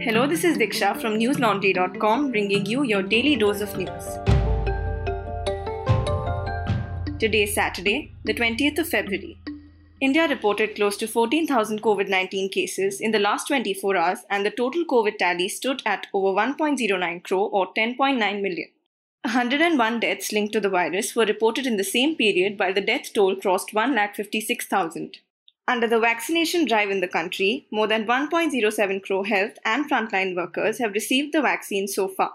Hello, this is Diksha from newslaundry.com bringing you your daily dose of news. Today is Saturday, the 20th of February. India reported close to 14,000 COVID 19 cases in the last 24 hours, and the total COVID tally stood at over 1.09 crore or 10.9 million. 101 deaths linked to the virus were reported in the same period, while the death toll crossed 1,56,000. Under the vaccination drive in the country, more than 1.07 crore health and frontline workers have received the vaccine so far.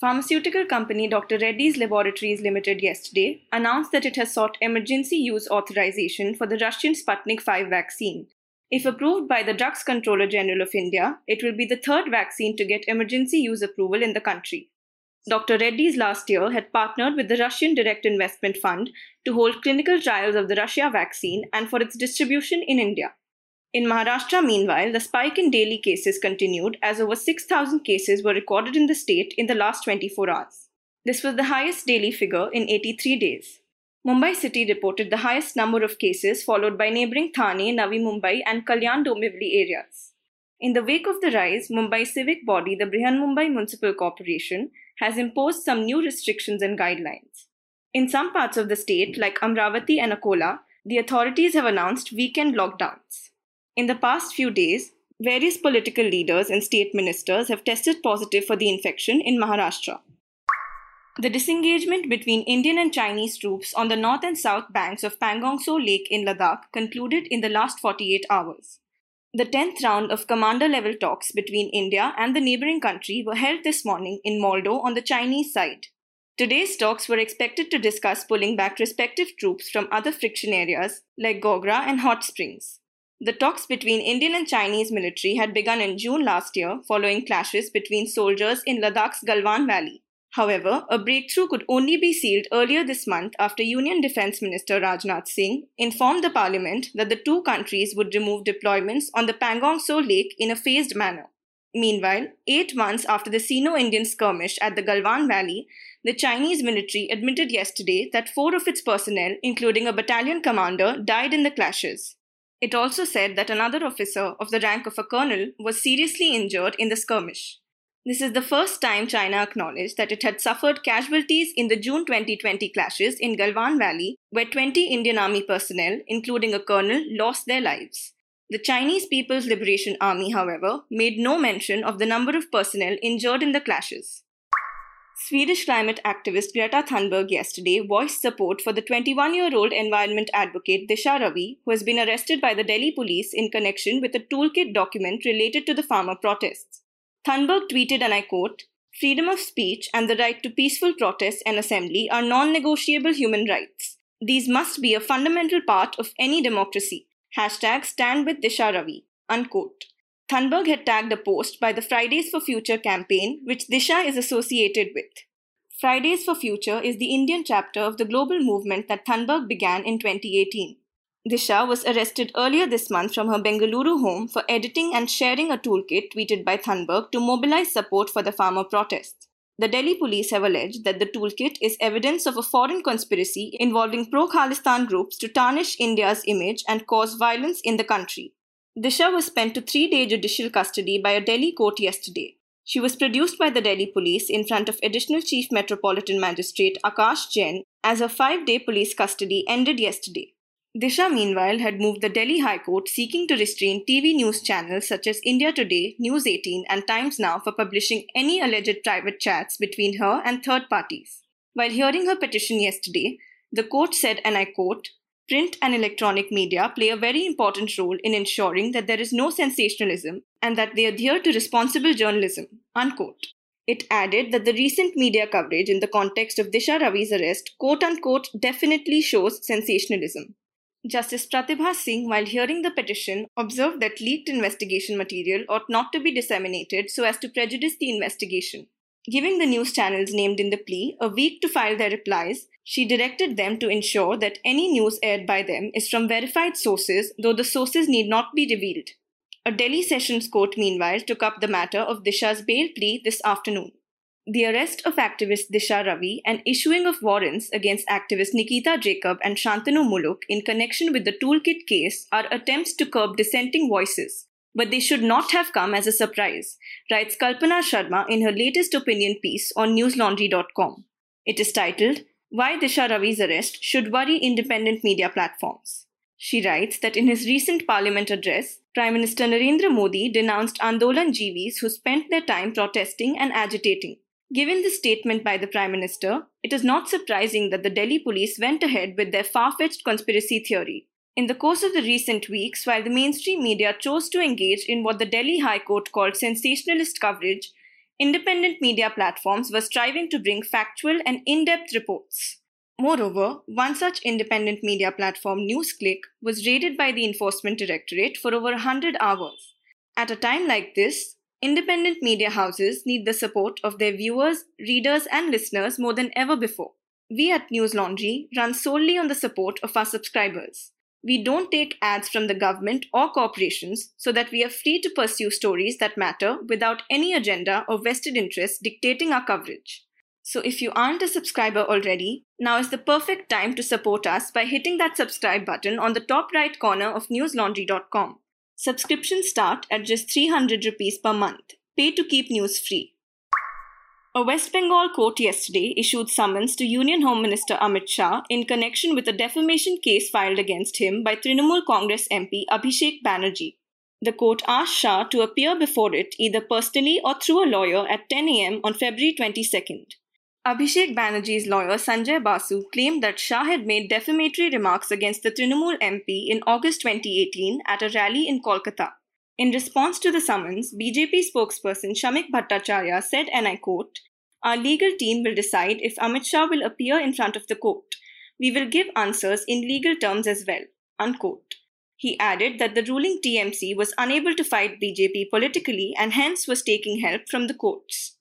Pharmaceutical company Dr. Reddy's Laboratories Limited yesterday announced that it has sought emergency use authorization for the Russian Sputnik 5 vaccine. If approved by the Drugs Controller General of India, it will be the third vaccine to get emergency use approval in the country. Dr. Reddy's last year had partnered with the Russian Direct Investment Fund to hold clinical trials of the Russia vaccine and for its distribution in India. In Maharashtra, meanwhile, the spike in daily cases continued as over 6,000 cases were recorded in the state in the last 24 hours. This was the highest daily figure in 83 days. Mumbai city reported the highest number of cases, followed by neighbouring Thane, Navi Mumbai, and Kalyan Dombivli areas. In the wake of the rise, Mumbai civic body, the Brihan Mumbai Municipal Corporation, has imposed some new restrictions and guidelines. In some parts of the state, like Amravati and Akola, the authorities have announced weekend lockdowns. In the past few days, various political leaders and state ministers have tested positive for the infection in Maharashtra. The disengagement between Indian and Chinese troops on the north and south banks of Pangong Tso Lake in Ladakh concluded in the last 48 hours. The 10th round of commander level talks between India and the neighboring country were held this morning in Moldo on the Chinese side. Today's talks were expected to discuss pulling back respective troops from other friction areas like Gogra and Hot Springs. The talks between Indian and Chinese military had begun in June last year following clashes between soldiers in Ladakh's Galwan Valley. However, a breakthrough could only be sealed earlier this month after Union Defence Minister Rajnath Singh informed the parliament that the two countries would remove deployments on the Pangong Tso Lake in a phased manner. Meanwhile, eight months after the Sino Indian skirmish at the Galwan Valley, the Chinese military admitted yesterday that four of its personnel, including a battalion commander, died in the clashes. It also said that another officer of the rank of a colonel was seriously injured in the skirmish. This is the first time China acknowledged that it had suffered casualties in the June 2020 clashes in Galwan Valley, where 20 Indian Army personnel, including a colonel, lost their lives. The Chinese People's Liberation Army, however, made no mention of the number of personnel injured in the clashes. Swedish climate activist Greta Thunberg yesterday voiced support for the 21 year old environment advocate Disha Ravi, who has been arrested by the Delhi police in connection with a toolkit document related to the farmer protests. Thunberg tweeted, and I quote, Freedom of speech and the right to peaceful protest and assembly are non negotiable human rights. These must be a fundamental part of any democracy. Hashtag stand with Disha Ravi. Unquote. Thunberg had tagged a post by the Fridays for Future campaign, which Disha is associated with. Fridays for Future is the Indian chapter of the global movement that Thunberg began in 2018. Disha was arrested earlier this month from her Bengaluru home for editing and sharing a toolkit tweeted by Thunberg to mobilize support for the farmer protests. The Delhi police have alleged that the toolkit is evidence of a foreign conspiracy involving pro Khalistan groups to tarnish India's image and cause violence in the country. Disha was spent to three day judicial custody by a Delhi court yesterday. She was produced by the Delhi police in front of Additional Chief Metropolitan Magistrate Akash Jain as her five day police custody ended yesterday. Disha, meanwhile, had moved the Delhi High Court seeking to restrain TV news channels such as India Today, News 18, and Times Now for publishing any alleged private chats between her and third parties. While hearing her petition yesterday, the court said, and I quote, Print and electronic media play a very important role in ensuring that there is no sensationalism and that they adhere to responsible journalism. Unquote. It added that the recent media coverage in the context of Disha Ravi's arrest, quote unquote, definitely shows sensationalism. Justice Pratibha Singh, while hearing the petition, observed that leaked investigation material ought not to be disseminated so as to prejudice the investigation. Giving the news channels named in the plea a week to file their replies, she directed them to ensure that any news aired by them is from verified sources, though the sources need not be revealed. A Delhi Sessions Court, meanwhile, took up the matter of Disha's bail plea this afternoon. The arrest of activist Disha Ravi and issuing of warrants against activist Nikita Jacob and Shantanu Muluk in connection with the toolkit case are attempts to curb dissenting voices, but they should not have come as a surprise, writes Kalpana Sharma in her latest opinion piece on newslaundry.com. It is titled, Why Disha Ravi's Arrest Should Worry Independent Media Platforms. She writes that in his recent parliament address, Prime Minister Narendra Modi denounced Andolan Jeevis who spent their time protesting and agitating. Given the statement by the Prime Minister, it is not surprising that the Delhi police went ahead with their far fetched conspiracy theory. In the course of the recent weeks, while the mainstream media chose to engage in what the Delhi High Court called sensationalist coverage, independent media platforms were striving to bring factual and in depth reports. Moreover, one such independent media platform, NewsClick, was raided by the Enforcement Directorate for over 100 hours. At a time like this, independent media houses need the support of their viewers, readers, and listeners more than ever before. We at News Laundry run solely on the support of our subscribers. We don't take ads from the government or corporations so that we are free to pursue stories that matter without any agenda or vested interest dictating our coverage. So if you aren't a subscriber already, now is the perfect time to support us by hitting that subscribe button on the top right corner of newslaundry.com. Subscriptions start at just 300 rupees per month. Pay to keep news free. A West Bengal court yesterday issued summons to Union Home Minister Amit Shah in connection with a defamation case filed against him by Trinamool Congress MP Abhishek Banerjee. The court asked Shah to appear before it either personally or through a lawyer at 10 am on February 22nd. Abhishek Banerjee's lawyer Sanjay Basu claimed that Shah had made defamatory remarks against the Trinamool MP in August 2018 at a rally in Kolkata. In response to the summons, BJP spokesperson Shamik Bhattacharya said, and I quote, Our legal team will decide if Amit Shah will appear in front of the court. We will give answers in legal terms as well. Unquote. He added that the ruling TMC was unable to fight BJP politically and hence was taking help from the courts.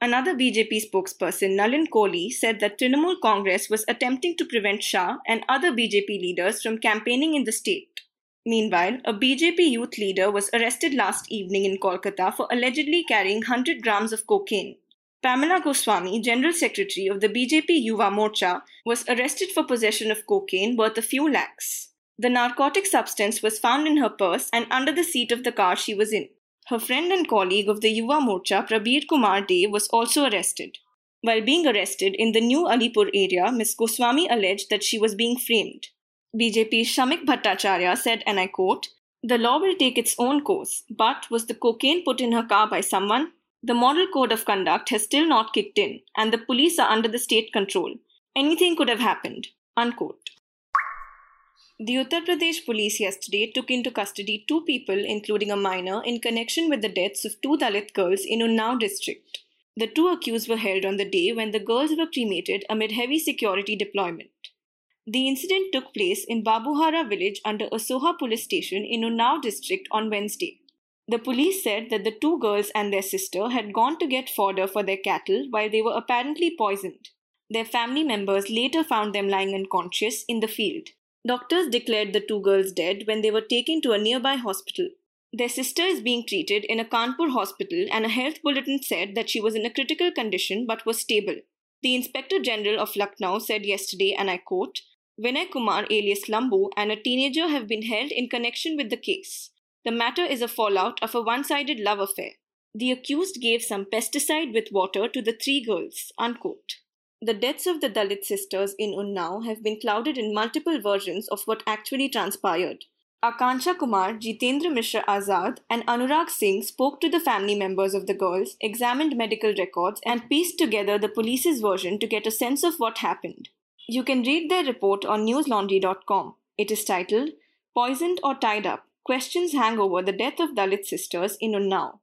Another BJP spokesperson, Nalin Kohli, said that Trinamool Congress was attempting to prevent Shah and other BJP leaders from campaigning in the state. Meanwhile, a BJP youth leader was arrested last evening in Kolkata for allegedly carrying 100 grams of cocaine. Pamela Goswami, General Secretary of the BJP Yuva Morcha, was arrested for possession of cocaine worth a few lakhs. The narcotic substance was found in her purse and under the seat of the car she was in. Her friend and colleague of the Yuva Morcha, Prabir Kumar De, was also arrested. While being arrested in the new Alipore area, Ms. Goswami alleged that she was being framed. BJP's Shamik Bhattacharya said, and I quote, The law will take its own course, but was the cocaine put in her car by someone? The model code of conduct has still not kicked in, and the police are under the state control. Anything could have happened. Unquote. The Uttar Pradesh police yesterday took into custody two people, including a minor, in connection with the deaths of two Dalit girls in Unnao district. The two accused were held on the day when the girls were cremated amid heavy security deployment. The incident took place in Babuhara village under Asoha police station in Unnao district on Wednesday. The police said that the two girls and their sister had gone to get fodder for their cattle while they were apparently poisoned. Their family members later found them lying unconscious in the field. Doctors declared the two girls dead when they were taken to a nearby hospital. Their sister is being treated in a Kanpur hospital, and a health bulletin said that she was in a critical condition but was stable. The Inspector General of Lucknow said yesterday, and I quote, Vinay Kumar alias Lambu and a teenager have been held in connection with the case. The matter is a fallout of a one sided love affair. The accused gave some pesticide with water to the three girls. Unquote. The deaths of the Dalit sisters in Unnao have been clouded in multiple versions of what actually transpired. Akanksha Kumar, Jitendra Mishra Azad, and Anurag Singh spoke to the family members of the girls, examined medical records, and pieced together the police's version to get a sense of what happened. You can read their report on newslaundry.com. It is titled Poisoned or Tied Up Questions Hang Over the Death of Dalit Sisters in Unnao.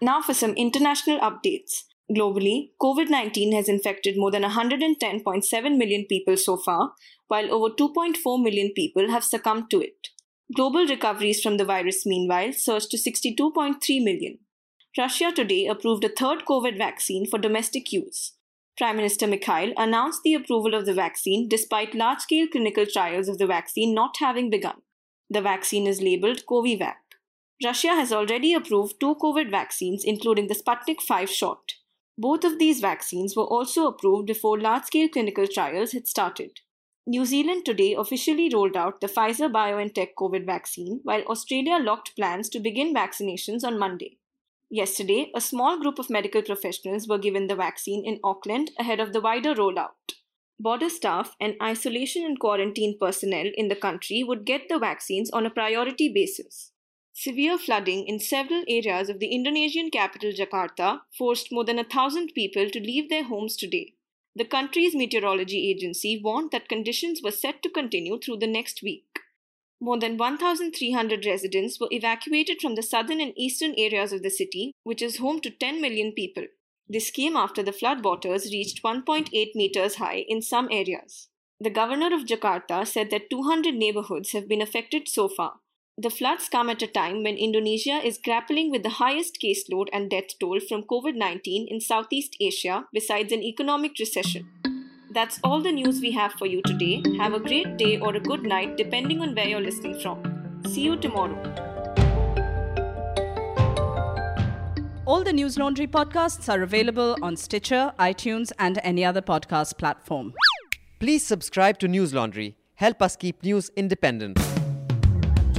Now for some international updates. Globally, COVID 19 has infected more than 110.7 million people so far, while over 2.4 million people have succumbed to it. Global recoveries from the virus, meanwhile, surged to 62.3 million. Russia today approved a third COVID vaccine for domestic use. Prime Minister Mikhail announced the approval of the vaccine despite large scale clinical trials of the vaccine not having begun. The vaccine is labeled Covivac. Russia has already approved two COVID vaccines, including the Sputnik 5 shot. Both of these vaccines were also approved before large scale clinical trials had started. New Zealand today officially rolled out the Pfizer BioNTech COVID vaccine, while Australia locked plans to begin vaccinations on Monday. Yesterday, a small group of medical professionals were given the vaccine in Auckland ahead of the wider rollout. Border staff and isolation and quarantine personnel in the country would get the vaccines on a priority basis. Severe flooding in several areas of the Indonesian capital Jakarta forced more than a thousand people to leave their homes today. The country's meteorology agency warned that conditions were set to continue through the next week. More than 1,300 residents were evacuated from the southern and eastern areas of the city, which is home to 10 million people. This came after the floodwaters reached 1.8 meters high in some areas. The governor of Jakarta said that 200 neighborhoods have been affected so far. The floods come at a time when Indonesia is grappling with the highest caseload and death toll from COVID 19 in Southeast Asia, besides an economic recession. That's all the news we have for you today. Have a great day or a good night, depending on where you're listening from. See you tomorrow. All the News Laundry podcasts are available on Stitcher, iTunes, and any other podcast platform. Please subscribe to News Laundry. Help us keep news independent.